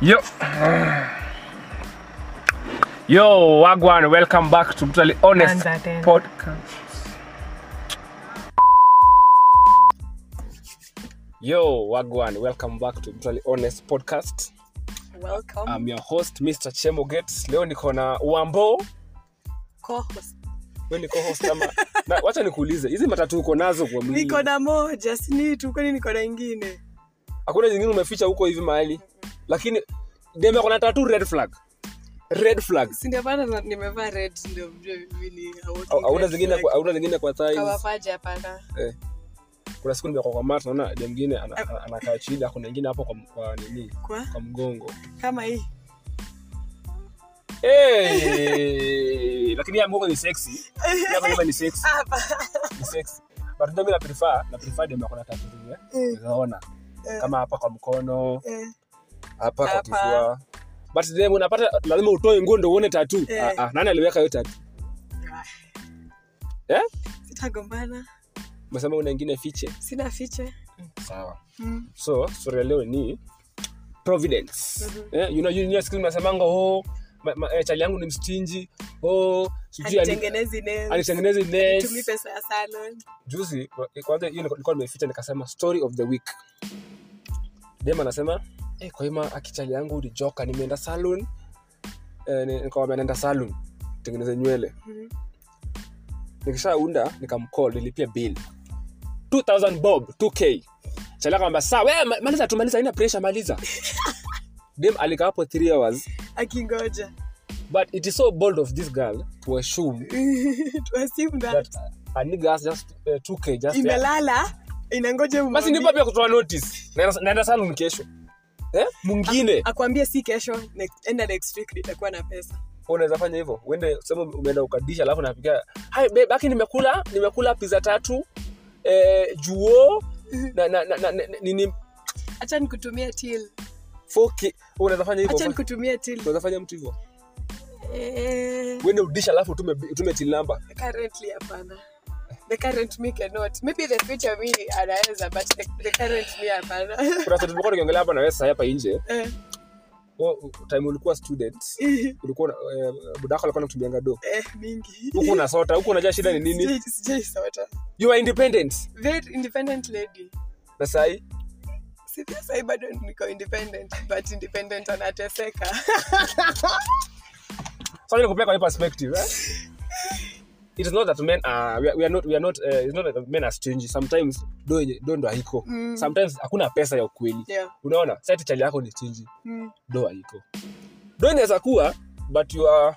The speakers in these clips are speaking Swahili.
Yo. Yo, Wagwan, welcome back to Brutally Honest Podcast. Yo, Wagwan, welcome back to Brutally Honest Podcast. Welcome. I'm your host, Mr. Chemo Gates. Leo niko na Wambo. Co-host. Wewe ni co-host ama na wacha nikuulize, hizi matatu uko nazo kwa mwili. niko na moja sini tu kwani niko na ingine Hakuna nyingine umeficha huko hivi mahali. Lakini deme kuna tatu red flag. Red flag. Na- Hauna zingine hauna zingine kwa size? Eh. kuna siku mat naona dem mwingine ana- anakaa chini kuna ingine hapo kwa, kwa nini? Kwa? Kwa mgongo. Kama hii. Hey! lakini ya mgongo ni sexy. Ya mgongo ni sexy. Ni sexy. But ndio mimi na prefer na prefer dem akona tatu tu eh. Unaona? Eh. kama hapa kwa mkono. Eh, hapa kwa kifua. But then unapata lazima utoe nguo ndo uone tatu Eh. ah, ah, nani aliweka hiyo tatu eh? Sitagombana. Umesema una ingine fiche? Sina fiche. Sawa. Mm. so ya leo ni providence. Eh, you know, you know, nasemanga oh, ma, ma, eh, chali yangu ni mstinji. Oh, alitengenezi juzi kwanza hiyo nilikuwa nimeficha nikasema story of the week. Dem anasema eh, kwa hima akichali yangu ulijoka nimeenda salon. Eh, ni- naenda salon tengeneze nywele. Mhm. nikishaunda nikamcall nilipia bill. 2000 bob 2k chali akamwambia sawa we maliza tumaliza ina pressure maliza. Dem alikaa hapo 3 hours. Akingoja. But it is so bold of this girl to assume to assume that. that a nigga has just uh, 2k just imelala. inangoja basi nipo pia kutoa notice. Naenda salon kesho eh? Mwingine. Akwambie si kesho next- enda next week nitakuwa na pesa. Unaweza fanya hivyo. Uende sema umeenda ukadisha alafu napiga hai babe baki nimekula nimekula pizza tatu eh, juo na na na, na, na nini? Hacha nikutumia til 4k unaweza fanya hivyo. Hacha nikutumia til unaweza fanya mtu hivyo. Eh, uende udisha alafu utume utume till number. Currently hapana the current me cannot. Maybe the future me anaweza but the, the current me hapana. Kuna sasa tulikuwa tukiongelea hapa na wewe sasa hapa nje. Eh, time ulikuwa student. Ulikuwa eh, budako alikuwa anakutumianga do eh, mingi. Huku unasota huku unajua shida ni nini? Sijai- you are independent. Very independent lady. Na sai sivyo sai bado niko independent but independent anateseka. Sasa nikupea kwa perspective eh? it is not that men are we are, we are not we are not uh, it's not that men are stingy sometimes do do ndo haiko Mm. sometimes hakuna pesa ya ukweli yeah. unaona sasa chali yako ni stingy mm. do haiko do inaweza kuwa but you are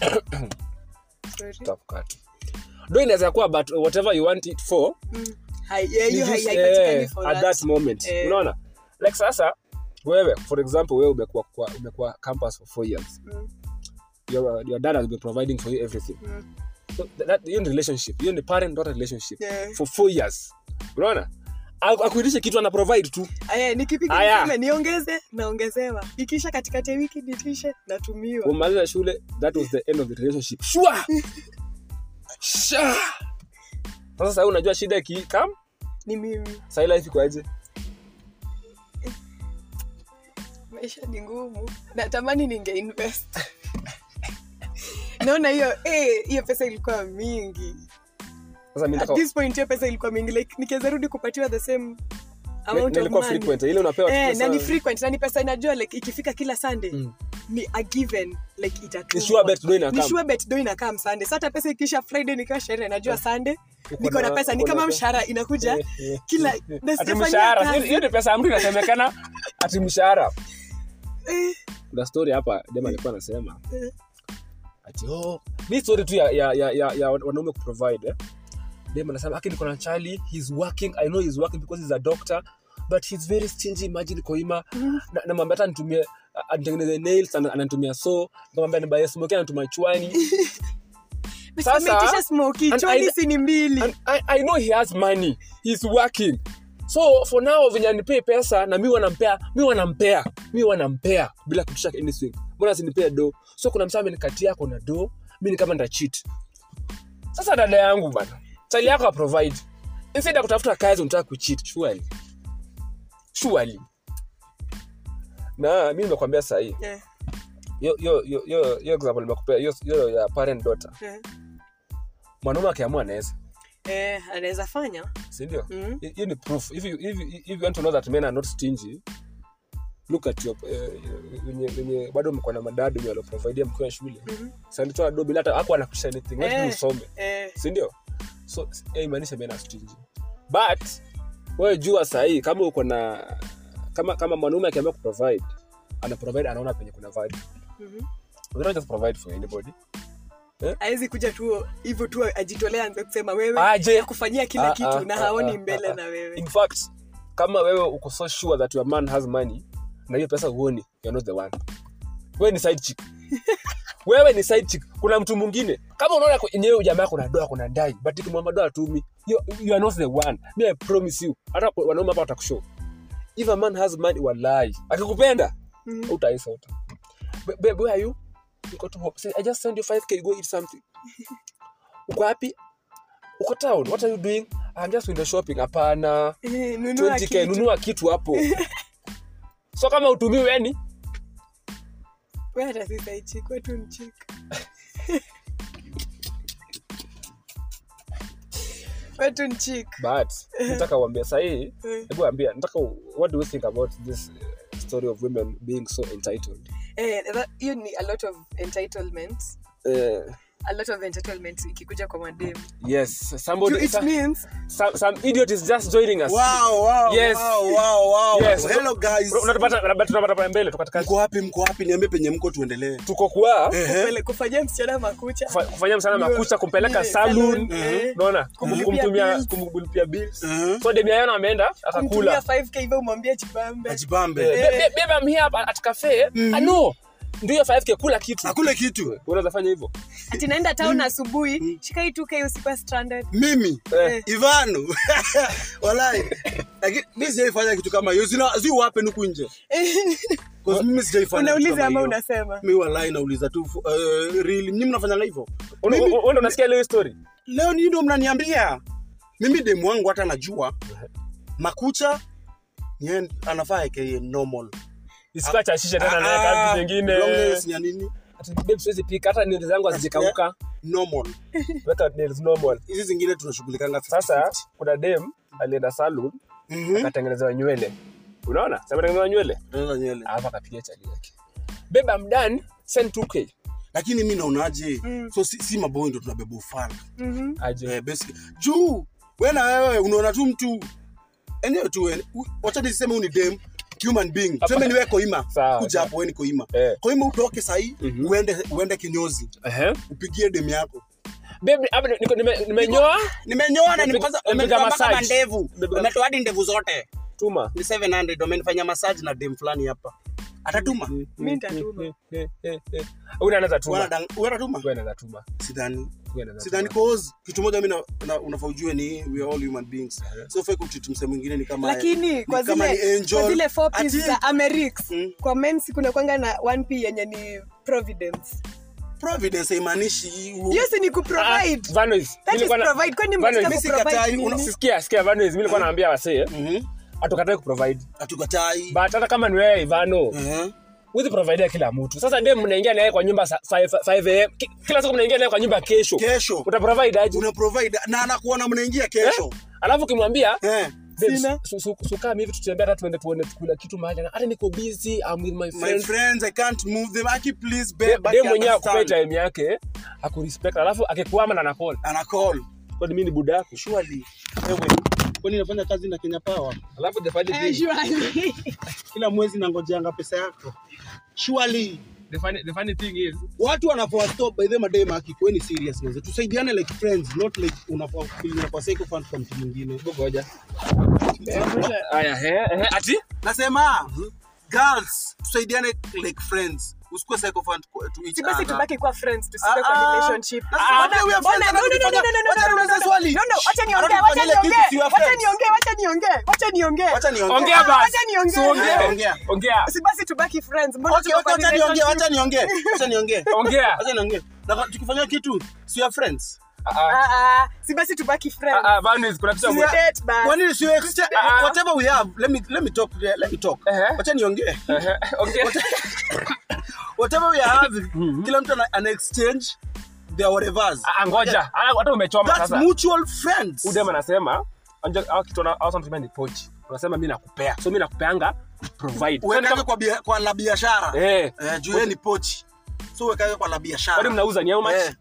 tafakati do inaweza kuwa but whatever you want it for Mm. Hi, yeah, you, just, haipatikani eh, for at that. that moment Eh. unaona like sasa wewe for example wewe umekuwa umekuwa campus for 4 years Mm. Your, your dad has been providing for you everything. Mm. so that hiyo ni relationship. Hiyo ni parent daughter relationship. Yeah. for four years. Unaona? Akuirishe kitu ana provide tu. Aya, nikipiga niongeze naongezewa. Ikisha katikati ya wiki nitishe natumiwa. Umaliza shule that was the end of the relationship. Shua sha sasa sasa unajua shida ikikam ni mimi. Sasa life ikoaje maisha ni ngumu. Natamani ninge invest naona hiyo eh, hiyo pesa ilikuwa mingi. Sasa mimi at nataka this point hiyo pesa ilikuwa mingi like nikiweza rudi kupatiwa the same frequent Eh, pesa- na ni frequent na ni pesa inajua like ikifika kila sunday Mm. ni a given like itatumwa. Ni sure bet do inakam. Ni sure bet do inakam sunday. Sasa pesa ikisha friday nikiwa sherehe najua sunday niko na na- pesa. Ni kama mshahara inakuja kila na ati sijafanyia mshahara. Kazi. hiyo ni pesa mtu inasemekana. Ati mshahara. Kuna hapa dem alikuwa anasema. Eh. Ati oh. Ni story tu ya, ya, ya, ya, ya wanaume kuprovide eh? dem anasema aki niko na chali he's working. I know he's working because he's a doctor but he's very stingy. Imagine koima na, na hata nitumie anitengeneze nails ananitumia so nikamwambia nibaye smoki anatuma chwani. Basi ameitisha chwani si ni mbili. I, i know he has money. He's working. So for now venye anipee pesa na mi wanampea mi wanampea mi wanampea bila kutisha anything. Mbona asinipea do so kuna msaa amenikatia ako na do mi kama ndachit sasa dada yangu bana sali yako aprovide instead ya kutafuta kazi unataka kuchit surely. Surely. Na mi nimekwambia sahii yeah. example nimekupea ya parent daughter. Eh. mwanaume akiamua anaweza. Eh, anaweza fanya. Sindio. Hi- hiyo ni proof. If you, if, if you want to know that men are not stingy look at your eh, wenye wenye bado mko na madadi wenye walioprovidea mkiwa shule. Mhm. sanitoa do bila hata hapo anakusha anything eh, Eh. usome Eh, sindio so eh, imaanisha mimi na stingy. But wewe jua sahii kama uko na kama kama mwanaume akiamua kuprovide ana provide anaona penye kuna value. Mhm. we don't just provide for anybody. Hawezi kuja tu hivyo tu ajitolea anze kusema wewe kufanyia kila Ah, kitu ah, na ah, haoni mbele na wewe. In fact kama wewe uko so sure that your man has money na hiyo pesa huoni you're not the one. Wewe ni side chick. Wewe ni side chick. Kuna mtu mwingine. Kama unaona yenyewe jamaa kuna doa kuna ndai but ikimwamba doa tumi you, you are not the one. Me i promise you. Hata wanaume hapa watakushow. If a man has money wallahi. Akikupenda Mhm. utaisota babe where are you? Got to say i just send you 5k go eat something. Uko wapi? Uko town. What are you doing? I'm just window shopping. Hapana. Eh, nunua 20k kitu. nunua kitu hapo so kama utumii weni Wewe hata but nataka uambia sahii Eh. hebu ambia nataka what do you think about this uh, story of women being so entitled? Eh, that- ni a lot of entitlement uh, a lot of entitlement ikikuja kwa madem yes somebody it some, means some, some idiot is just joining us Wow, wow, Yes. wow, wow, wow. Yes. Hello guys. unatupata tunapata pale mbele tuko katika Mko wapi? Mko wapi? Niambie penye mko tuendelee. tuko kwa. Kupele- kufanyia msichana makucha kufa- kufanyia msichana makucha kumpeleka salon, unaona kumtumia kumlipia bills so demi yao ameenda akakula 5k hivyo umwambie chibambe Ajibambe. Eh, babe, babe, I'm here at cafe i no ndio hiyo 5k kula kitu Akule kitu. unaweza fanya hivyo ati naenda town asubuhi shika hii 2k usikuwa stranded Mimi. Eh. Ivano. Walai. Lakini mimi sijaifanya kitu kama hiyo. zina zi wape nuku nje. Cause mimi sijaifanya. unauliza ama unasema Mimi walai nauliza tu uh, really mimi mnafanya hivyo. wewe unasikia leo story Leo ni ndio mnaniambia. Mimi demu wangu hata najua makucha ni anafaa aka normal. Isikuwa chashisha tena Ah, kazi zingine. ya nini? Siwezi pika hata nails zangu hazijakauka Normal. weka nails normal. Hizi zingine tunashughulikanga sasa kuna dem alienda saloon Mhm. akatengenezewa nywele. Unaona? Sasa nywele. Nywele. akapiga chali yake. Beba I'm done. Send 2k lakini mi naonaje? Mm. so si, si maboi ndo tunabeba ufala mm-hmm. eh, juu we na wewe unaona tu mtu. Enyewe tu we- u- wacha niseme huu ni dem human being. Tuseme niwe koima. Kuja hapo we ni koima. Eh. koima utoke sahii Mhm. uende uende kinyozi. Ehe. Upigie demu yako. Nimenyoa? Nimenyoa na nimepaka mandevu umetoa hadi ndevu zote. Tuma. Ni 700 wamenifanya massage na dem fulani hapa. Atatuma? Mimi nitatuma. wewe unaanza tuma? Wewe unaanza tuma. Sidhani sidhani cause kitu moja mi na- na- unafaa ujue ni we are all human beings. So fai kutreat mse mwingine ni kama lakini kwa zile kwa zile four pieces za Amerix Mm. kwa men's kuna kwanga na 1p yenye ni providence. Providence haimaanishi hiyo si ni kuprovide Ah, Vanois. that is provide. Kwani mimi kuprovide una- sikia sikia Vanois, mimi nilikuwa naambia wasee Mhm. atukatae kuprovide hatukatai. But hata kama ni wewe Ivano Mhm. Huwezi providea kila mtu. Sasa dem mnaingia naye kwa nyumba 5 5 am Ki- kila siku mnaingia naye kwa nyumba kesho. Kesho. Utaprovide aje? Una provide na anakuona mnaingia kesho. Alafu ukimwambia eh. "Babes, Sina. su- su- sukaa hivi tutembea hata tuende tuone tukula kitu mahali. Hata niko busy I'm with my my friends. friends i can't move them. Aki please babe dem dem mwenyewe akupea time yake akurespect alafu akikwama na anacall ana call. Kwani ni buda yako? Surely. Wewe kwani nafanya kazi na Kenya Power? Alafu the funny thing surely. kila mwezi nangojeanga pesa yako. Surely. The funny the funny thing is watu wanafaa stop by the madai maki. Kweni serious manze tusaidiane like friends not like unafaa kufikiria kwa sake fund kwa mtu mwingine. Ngoja aya he he ati? Nasema girls tusaidiane like friends usikue psycho fund to each Si basi tubaki kwa friends tusiwe kwa relationship Mbona- okay, we are mbona- friends, no, no, no, no, no, no, no, wacha no, no, niulize no, swali. no, no, wacha niongee, Aaron, niongee, kitu, you are wacha friends. niongee, wacha niongee, wacha niongee. wacha niongee ongea basi wacha niongee. Ongea Ongea. ongea Si basi tubaki friends mbona Okay, tuko okay, kwa wacha niongee relationship? niongee wacha niongee ongea wacha niongee na tukifanya kitu si ya friends Ah, ah. Ah, si basi tubaki friends. Vanis, kuna kitu Si ambacho- date basi. Kwani si exchange whatever we have let me let me talk let me talk. Wacha niongee. Whatever we have kila mtu ana, ana exchange their whatevers. Ah, ah, ngoja Ah, hata umechoma That's mutual friends. udem anasema anja- kitu wanatumia ni pochi unasema mi nakupea so mi nakupeanga provide Uwekage kwa bia, kwa la biashara. Eh. Eh, juu ni pochi. So uwekage kwa la kwani biashara. mnauza ni how much Eh.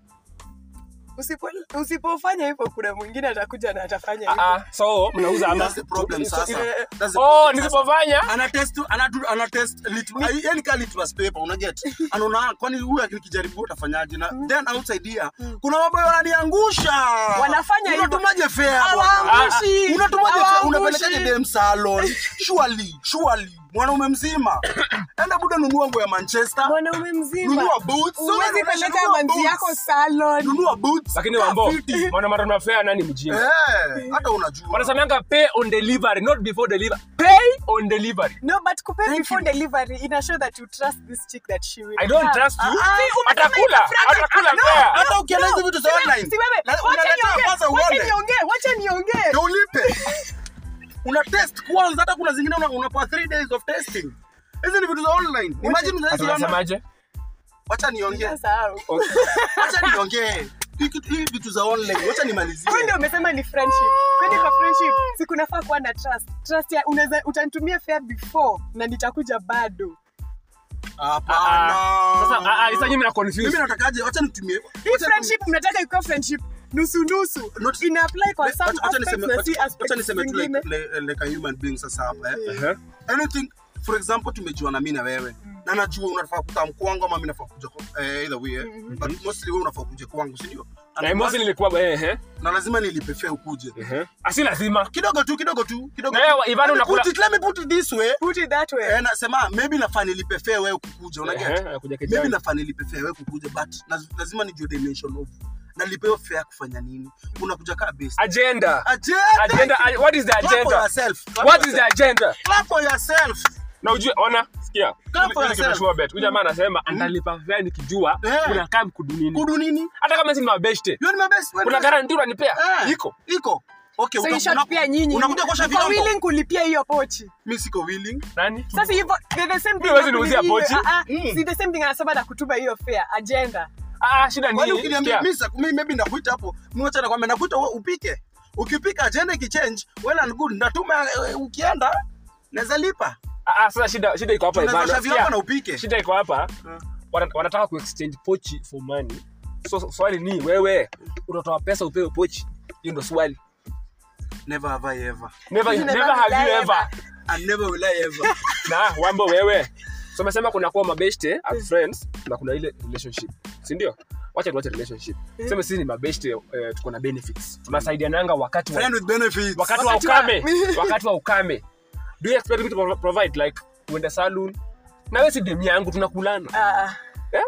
Usipo- usipofanya hivyo kuna mwingine atakuja na atafanya Ah, hivyo. ah, so mnauza ama? That's the problem So- sasa. That's the oh nisipofanya? Ana test ana ana test yani kama litmus paper una get? Anaona kwani huyu akijaribu utafanyaje na then outside here kuna mambo wananiangusha. Wanafanya hivyo. unatumaje fair Hawaangushi. unatumaje unapelekaje dem salon? Surely surely mwanaume mzima. Enda buda nunua nguo ya Manchester. Mwanaume mzima. Nunua boots. Peleka manzi yako salon. Nunua boots. Lakini wambo mwana mwanamara fair nani mjinga eh hata unajua. Wanasemanga pay on delivery not before delivery pay on delivery. No but kupay Thank before you. delivery ina show that you trust this chick that she will i don't have. trust you. Uh. Atakula. Atakula. No, fea hata ukieleza vitu za online. si wewe. Wacha niongee, wacha niongee, wacha niongee. ulipe una test kwanza hata kuna zingine una- unapewa 3 days of testing. Hizi ni vitu za online. Imagine ona unasemaje? Wacha niongee. Wacha niongee. Hii vitu za online wacha nimalizie. Wewe ndio umesema ni friendship? Kwani kwa friendship si kunafaa kuwa na trust? Trust ya unaweza utanitumia fare before na nitakuja bado. Hapana. Sasa ah, ah, sasa nyinyi mna mimi natakaje? Wacha nitumie hii friendship mnataka ikuwa friendship nusu nusu. Ina apply kwa some wacha- wacha aspects na si wacha- wacha aspects zingine like- like- like a human being sasa hapa eh? Anything for example tumejuana mimi na wewe. Na najua unafaa kukaa kwangu ama mimi nafaa kuja eh, either way eh. but mostly wewe unafaa kuja kwangu si ndio? Na emosi nilikuwa ehe na lazima nilipe fare ukuje ehe asi lazima. Kidogo tu kidogo tu kidogo Na wewe, Ivan, unakula- put it- let me put it this way. Put it that way. Eh, nasema maybe nafaa nilipe fare wewe kukuja una get maybe nafaa nilipe fare wewe kukuja but lazima nijue dimension of nalipe hiyo fare kufanya nini? Unakuja kaa best agenda. Agenda. Agenda what is the Clap for yourself. Clap what yourself. is the agenda? Clap for yourself. Na ujue ona sikia. Huyu jamaa anasema antalipa fare nikijua Eh. kuna kaa mkudunini kudunini hata kama si mabeshte. My kuna guarantee unanipea? Eh, iko. iko. Okay so uta- in short una- pia nyinyi. unakuja kuosha vyombo willing kulipia hiyo pochi? Mimi siko willing. Nani? Sasa hivyo they're the same thing huwezi na pochi. Mm. si the same thing anasema na kutuma hiyo fare agenda ah shida kwani ni ukiniambia mimi mimi maybe nakuita hapo. Mimi wacha nakwambia nakuita wewe upike. Ukipika agenda ikichange well and good. Ndatuma eh, ukienda naweza lipa. Ah ah, sasa shida shida iko hapa na upike. Shida iko hapa. Wana- wanataka kuexchange pochi for money. So swali ni wewe utatoa pesa upewe pochi? Hiyo ndo swali. Never have I ever. Never, Never never have you I ever. and never will I ever. Na wambo wewe so umesema kuna kuwa mabeshte as friends na kuna ile relationship. Si ndio? Wacha tuache relationship. Sema sisi ni mabeshte eh, tuko na benefits. Tunasaidiananga wakati wa, wakati Wakati ukame. Wakati wa ukame. Do you expect me to provide like uende saloon na wewe si demu yangu tunakulana. Ah,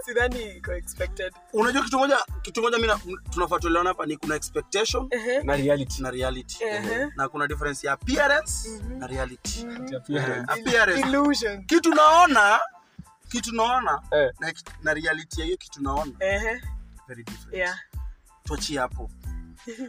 sidhani iko expected. Unajua kitu moja kitu moja mimi tunafaa tuelewana hapa ni kuna expectation Ehe. na reality. na reality. Ehe. na kuna difference ya appearance na reality. Yeah. appearance. Illusion. Kitu naona kitu naona Eh. na, na reality ya hiyo kitu naona. Ehe. very different. Yeah. Tuachie hapo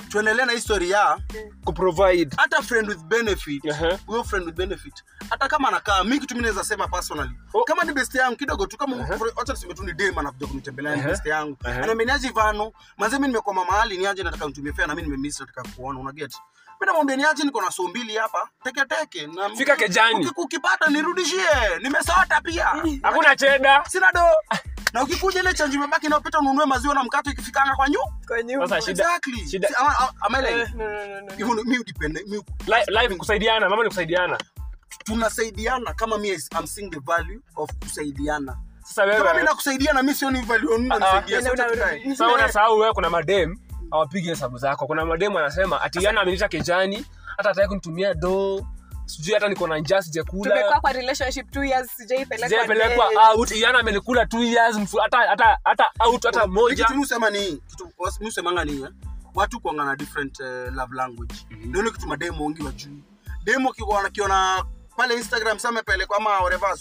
tuendelee na history ya kuprovide. hata friend with benefit. Huyo uh-huh. friend with benefit hata kama anakaa mi kitu mi naweza sema personally. Oh. kama ni best yangu kidogo tu kama wacha tuseme tu ni dem anakuja kunitembelea ni best yangu. Ehe. anameniaje vano? Manze mi nimekwama mahali niaje nataka nitumie fea na mi nimemiss nataka kuona una get? Mimi namwambia niaje niko na so mbili hapa teketeke teke na Fika kejani. Ukipata nirudishie nimesota pia. Hakuna cheda. Sina do na ukikuja ile chanji imebaki inayopita ununue maziwa na mkate ikifikanga kwa kwa nyumba kusaidiana mama ni kusaidiana. Tunasaidiana kama mi I'm seeing the value of kusaidiana. Nakusaidia na mi sioni value Ah, ah. sasa unasahau wewe kuna madem awapige hesabu zako. Kuna madem anasema ati yana ameniita kejani hata ataki kunitumia do sijui hata niko na njaa tumekuwa sijakula sijaipelekwa out. Yana amenikula two years hata hata hata out hata moja. kitu mi ni kitu mi ni eh, watu kuanga na different uh, love language. Ndio ile kitu mademo wengi wajui. Demo kiona wanakiona pale instagram sasa amepelekwa ama whatever.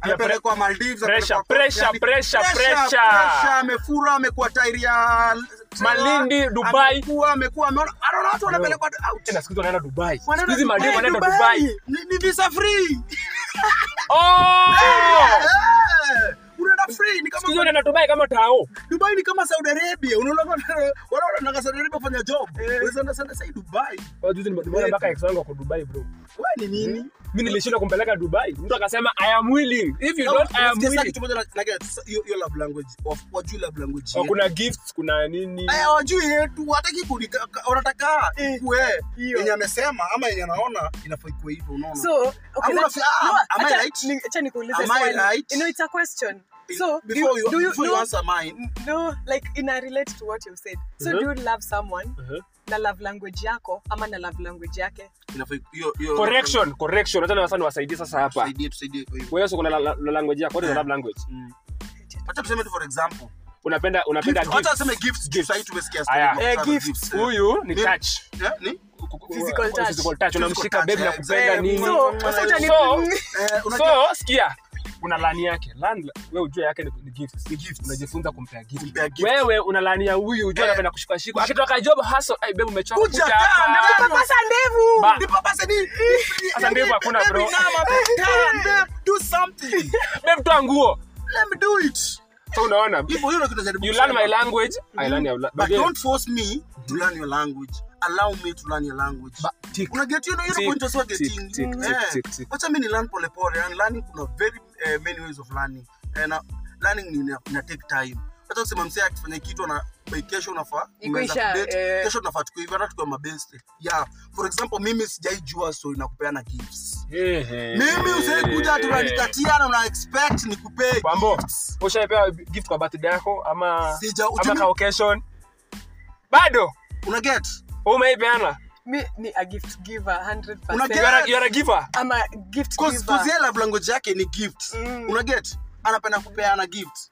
Amepelekwa Maldives pressure, amepelekwa- pressure, yani, pressure, pressure, pressure. pressure, amefura amekuwa tairi ya malindi dubai. amekuwa ameona anaona watu wanapelekwa out. Tena siku wanaenda dubai. Siku hizi Malindi Dubai, wanaenda dubai. Ni, ni visa free. Oh Eh, ni hizi kama dubai kama tao. Dubai ni kama Saudi Arabia. Unaona wanaona wanaona Saudi Arabia fanya job. Unaweza enda sana sasa Dubai. Kwa juzi nimeona mpaka ex wangu kwa dubai bro. Wewe ni nini? Mimi nilishindwa kumpeleka dubai. Mtu akasema i am willing. If you don't i am willing. kitu moja na- na hiyo love language. Of- wajui love language Oh, kuna gifts kuna nini? Eh, wajui yetu. Hataki kunika wanataka kuwe yenye amesema ama yenye anaona inafaa ikue hivyo unaona? So okay, ah, am I right? acha nikuulize Am I right? You know, it's a question so do you, you, do you, before you answer mine. no like ina relate to what you've said. So Mhm. do you love someone Uh-huh. na love language yako ama na love language yake? Correction correction. Hata sana wasaidie sasa hapa. Tusaidie tusaidie kwa wewe uko la language yako Yeah. love language. Hata tuseme tu for example. Unapenda unapenda Gift, hata gifts. tuseme gifts Gifts. sasa tumesikia story Eh, gifts. gifts, eh. huyu ni touch. Eh, ni? Physical touch. unamshika baby na kupenda eh, nini? so Mm. Eh, una lani yake. We ujue yake ni- ni gift Ni gift. unajifunza kumpea gift. Kumpea gift. wewe una lani ya huyu ujue Eh. anapenda kushika shika akitoka job hustle ai babe umechoka. Kuja, ndevu. Ni- Sasa ndevu hakuna, bro. do something. Toa nguo. Let me do it so unaona. Hivyo hiyo ndio tunajaribu you learn my kusema. language i learn your la- but but don't force me to learn your language. Allow me to learn your language. Una get you know you point of getting tick, tick, tick, tick. wacha mimi ni learn pole pole and learning kuna very uh, many ways of learning. And uh, learning ni ina, ina take time hata kusema msee akifanya kitu na by kesho unafaa eh. kesho tunafaa tukue hivyo hata tukiwa mabeste. Yeah for example mimi sijaijua story na kupeana gifts. Ehe. mimi usai kuja tunanikatia na una expect nikupee Bambo, gifts. gift kwa birthday yako ama Sija- ama kwa occasion? Bado? Una get? Umeipeana? Mi ni a gift giver 100% Una you are a- you are a giver? I'm a gift Cause, giver. cause yeye love language yake ni gift Mm. una get? Anapenda kupeana gift get?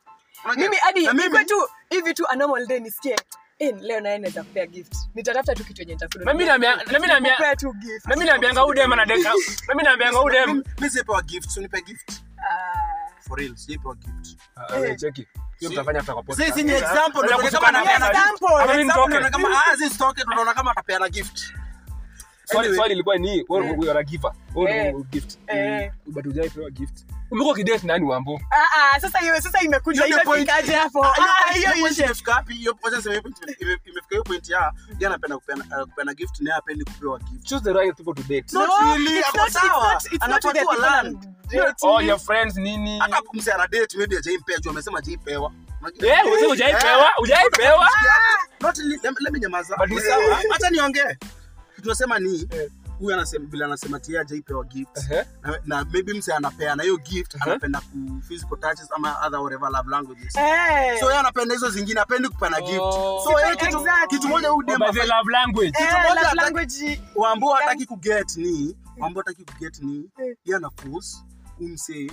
Mimi hadi ikwe tu hivi tu a normal day nisikie eh, leo naye naweza kupea gift. Nitatafuta tu kitu yenye nitakula. Na mimi naambia- mimi naambia- Nikupea tu gift. mimi naambianga udem anadeka na mimi naambianga udem dem mimi sipewa gift so nipe gift? Ah, for real sipewa gift. Ah, wewe cheki. Hiyo mtafanya after kwa podcast. Sisi ni example, ndio kama na Example, kama ah, this toke tunaona kama atapeana gift Swali- swali ilikuwa ni wewe we are a giver. Wewe Eh. gift. Eh. but hujaipewa gift? Umekuwa kidate nani wambo? Ah, ah, sasa hiyo sasa imekuja imefikaje hapo? Ah, hiyo Ah, hiyo imefika wapi? Hiyo- ime- imefika hiyo point ya yeye anapenda kupeana uh, kupeana gift naye hapendi kupewa gift. Choose the right people to date. Not really, it's sawa. I'm dating. oh your friends nini? Hata mse ana date maybe hajaimpea juu amesema hajaipewa. Unajua- eh hujaipewa hujaipewa. Not let me- nyamaza. Ni. Acha niongee. Kitu nasema ni Eh. huyu anasema bila anasema tia hajaipewa gift. Ehe. Na, na maybe mse anapeana hiyo gift Uh-huh. anapenda ku physical touches ama other whatever love languages. hey. So yeye anapenda hizo zingine apendi kupeana gift. Oh. So yeye kitu Exactly. kitu moja huyu dem love language Eh, moja love language wambo hataki kuget ni wambo hataki kuget ni Eh. yeye ana force umse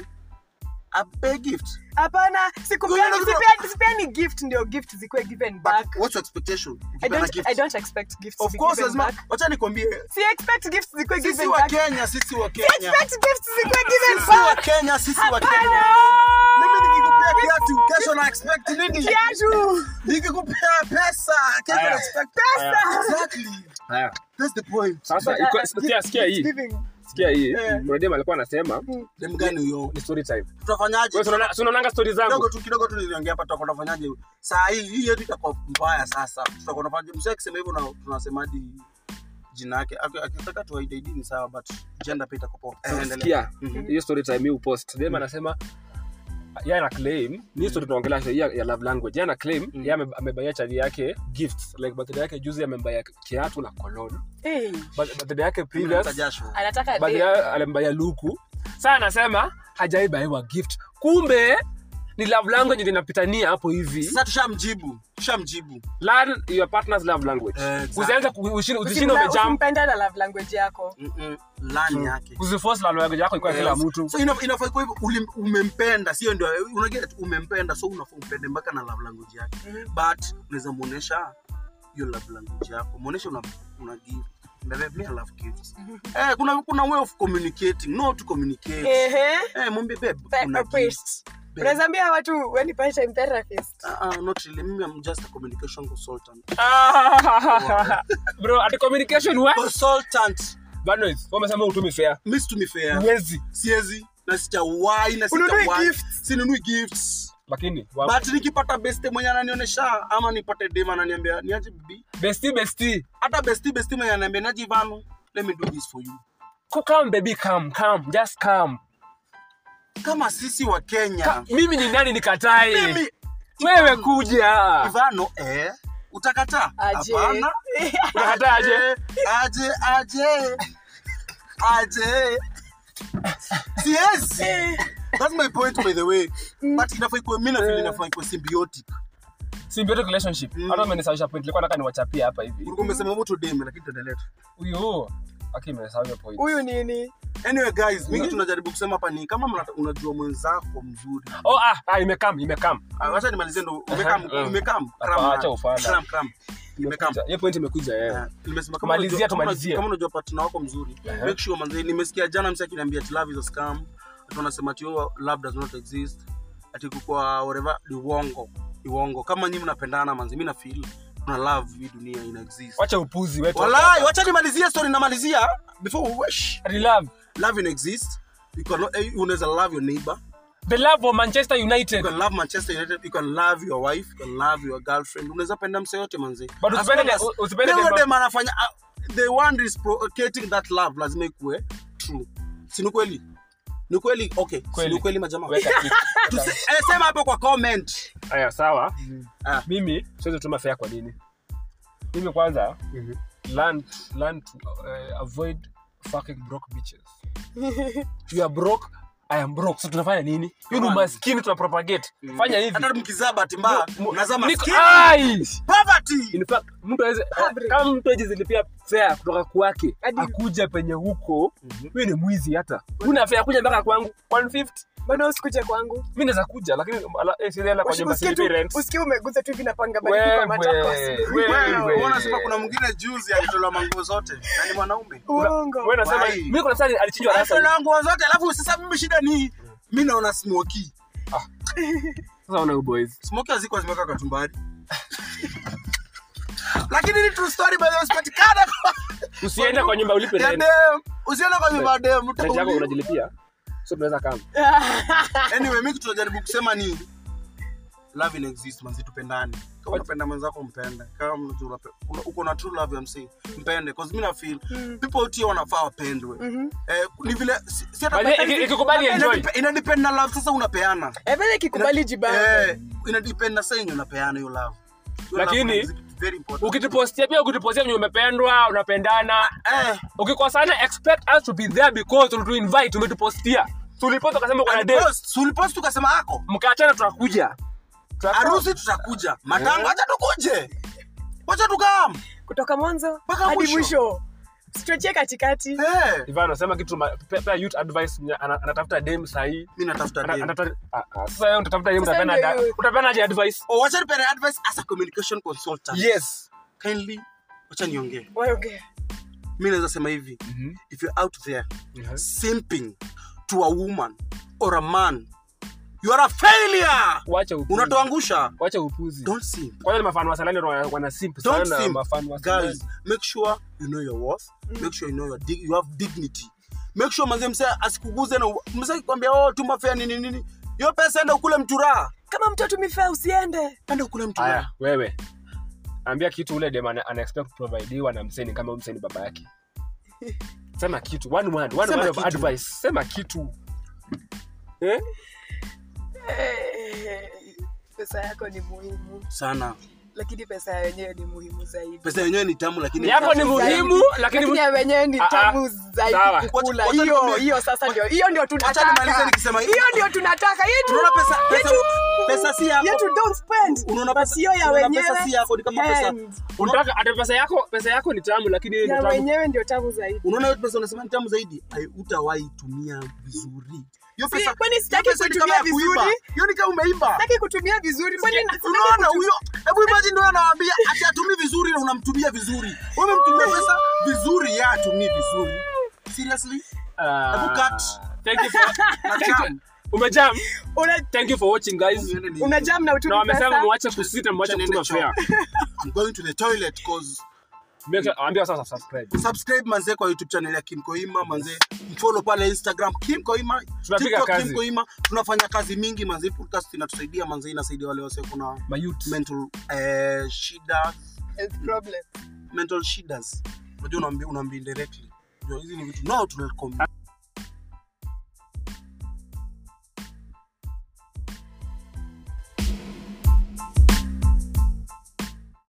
ape gift. hapana sikupeani gift ndio gift zikuwe given But what's your expectation? I don't, gift. I don't expect gifts Of course lazima wacha nikwambie Si expect gifts zikuwe sisi given wa. Kenya sisi wa Si expect gifts zikuwe given sisi wa. Kenya sisi wa Kenya mimi nikikupea kiatu kesho na expect nini Kiatu. nikikupea pesa kesho na expect Pesa. exactly that's the point sasa uh, sikia sikia hii Giving. Sikia hii Eh. alikuwa anasema dem gani huyo? ni story time. Tutafanyaje? Wewe si unaona- si unaonanga story zangu? Kidogo tu kidogo tu niliongea hapa tunafanyaje? Saa hii hii yetu itakuwa mbaya sasa. Tutakuwa tunafanyaje? Msee akisema hivyo na tunasema hadi jina yake? Akitaka tu ni sawa but gender pia itakuwa poa. Endelea. hiyo story time hii upost dem anasema yeye ana claim ni story tunaongelea ya, ya love language. Yeye ana claim Mm. yeye ame- amebaia chali yake gifts. Like birthday yake juzi amembaia kiatu na cologne Hey, birthday yake previous anataka birthday alimbaia luku. Sasa anasema hajaibaiwa gift. Kumbe ni love language ndio inapitania hapo hivi. Sasa tushamjibu tushamjibu. Learn your partner's love language. Exactly. usianze usishinde umejump usimpende na love language yako. Learn yake. Usiforce love language yako ikuwa kila mtu. So ina- kwa hivyo umempenda sio ndio? Unaget umempenda so unafaa umpende mpaka na love language yake. But unaweza muonesha hiyo love language yako. Muonesha una, una give gifts. Eh, kuna kuna way of communicating, not to communicate. Eh, mwambie babe, kuna Therapist. gifts. Babe. Unaweza ambia watu we ni part-time therapist. Uh, not really. Mimi I'm just a communication consultant. bro ati communication what Consultant. Banois, wamesema utumi fair Mimi situmi fair. uwezi Siezi na sijawahi na sitawahi. Sinunui gifts. lakini But nikipata beste mwenye ananionyesha ama nipate dem ananiambia niaje bibi. besti besti Hata besti besti mwenye ananiambia niaje Ivano, let me do this for you. Come baby come come just come Kama sisi wa Kenya. Ka- mimi ni nani nikatae Mimi wewe kuja Ivano eh utakataa? Hapana. unakataje Aje aje. Aje. Yes. That's my point by the way. But inafaa ikuwe mimi na inafaa ikuwe symbiotic. Symbiotic relationship Mm. hata umenisahau point nilikuwa nataka niwachapie hapa hivi Ulikuwa umesema mtu dem lakini tuendelee. tu. huyu aki nimesahau hiyo point Huyu nini? Anyway guys, mingi tunajaribu kusema hapa ni kama unajua mwenzako mzuri. oh ah ah imekam imekam Ah, Wacha nimalizie ndo uh. umekam. Kram, acha ufana. Kram kram. Imekuja. hiyo point imekuja eh nimesema kama Malizia, tumalizie. kama unajua partner wako mzuri make sure manze nimesikia jana msi akiniambia love is a scam ati wanasema oh, love does not exist ati kukua whatever ni uongo ni uongo kama nyinyi mnapendana manze mimi na feel kuna love hii dunia ina exist wacha upuzi wetu wallahi wacha nimalizie story namalizia before we wish. I love. Love in exist. You can eh, unaweza love your neighbor. The love of manchester united. You can love Manchester United you can love your wife you can love your girlfriend. Unaweza penda mse yote manzi. But usipende usipende dem anafanya ah, the one reciprocating that love lazima ikue true. Si ni kweli ni kweli okay. Kweli. ni kweli. majamaa eh, sema hapo kwa comment. Aya sawa. Ah. mimi siwezi tuma fea kwa nini mimi kwanza learn, learn to uh, avoid fucking broke bitches. You are broke i am broke. So tunafanya nini? Hiyo ni Come umaskini tuna propagate. Fanya hivi. Hata mkizaa bahati mbaya Mu- maskini poverty! In fact, mtu aweze kama mtu ajizilipia fea kutoka kwake akuja penye huko mi ni mwizi hata. Una fea kuja mpaka kwangu 150 Mbona usikuje kwangu? mi naweza kuja lakini eh, Usikie umeguza tu hivi napanga baridi kwa matako. Wewe, Wewe, wewe. unasema kuna mwingine juzi alitolewa manguo zote na ni mwanaume. Nguo zote alafu sasa mimi shida ni mi naona smoki smoki una boys. Smoky hazikuwa zimeweka katumbari lakini ni true story by the way sipatikana usiende kwa nyumba ulipe rent. usiende kwa nyumba dem. Unajilipia so tunaweza kama anyway mimi tunajaribu kusema ni love in exist manzi tupendane. Kama unapenda mwenzako mpende. Kama uko na true love ya msee mpende. Cause mimi na feel people out here wanafaa wapendwe. Eh, ni vile si si hata ikikubali enjoy. Inadep- inadepend na love sasa unapeana. Eh, vile kikubali jibange. eh inadepend na sasa yenye unapeana hiyo love. Lakini, very important. Ukitupostia pia ukitupostia venye umependwa unapendana eh. ukikosana expect us to be there because tulitu invite umetupostia. Tulipost ukasema uko na date. post tukasema ako. Mkaachana tutakuja. Harusi tutakuja. Matango acha tukuje. Wacha tukam. Kutoka mwanzo hadi mwisho. Situachie katikati. Hey. Ivan anasema kitu pea youth advice ana- anatafuta dem sahi mimi natafuta dem anatafuta- ah, ah, sasa wewe utatafuta dem advice? Oh wacha nipende advice as a communication consultant. Yes. Kindly wacha niongee. Mimi naweza sema hivi. Mhm. if you're out there Mhm. simping to a woman or a man you are a failure. Wacha upuzi. Unatuangusha. Wacha upuzi. Don't simp. Kwanza ni mafano wa wana- wana simp? Don't simp. mafano wa guys make sure you know your worth. Make sure you know your dig you have dignity. Make sure manze msee asikuguze na msee akikwambia oh tuma fare nini nini. Hiyo pesa enda ukule mturaa kama mtoto mifea usiende. Enda ukule mturaa wewe. Ambia kitu ule dem ana expect na mseni kama mseni baba yake. Sema kitu one word one Sema word of kitu. advice. Sema kitu. Eh, pesa yako ni muhimu. Sana. Lakini pesa ya wenyewe ni muhimu zaidi. Pesa yenyewe ni tamu lakini yako ni muhimu lakini lakini ya wenyewe ni Ah, ah. tamu zaidi kukula. Hiyo hiyo sasa ndio hiyo ndio Wacha nimalize nikisema hiyo ndio tunataka. Yetu unaona pesa pesa pesa si yako. yetu don't spend. Unaona pesa sio ya wenyewe pesa si yako ni kama pesa unataka ata pesa yako pesa yako ni tamu lakini hiyo ndio tamu. wenyewe ndio tamu zaidi. Unaona hiyo pesa unasema ni tamu zaidi? Utawahi tumia vizuri kwani sitaki kutumia vizuri? hiyo ni kama umeiba sitaki kutumia vizuri kwani unaona huyo hebu imagine ndio anawaambia ati atumii vizuri na unamtumia vizuri. Wewe umemtumia pesa vizuri ya tumii vizuri. Seriously? Ah, Hebu cut. thank you for- Na thank umejam thank you for watching guys. Unajam na wamesema kusita mwache Acha kutuma niende I'm going to the toilet cause Make sure- ambia sasa subscribe. Subscribe manze kwa youtube channel ya kim koima manze. Mfollow pale instagram kim koima. Tunapiga kazi. kim koima. Tunafanya kazi mingi manze. Podcast inatusaidia manze inasaidia wale wase kuna mental eh, shida. Health problem. mental shidas unajua unaambia hizi ni vitu nao tunakom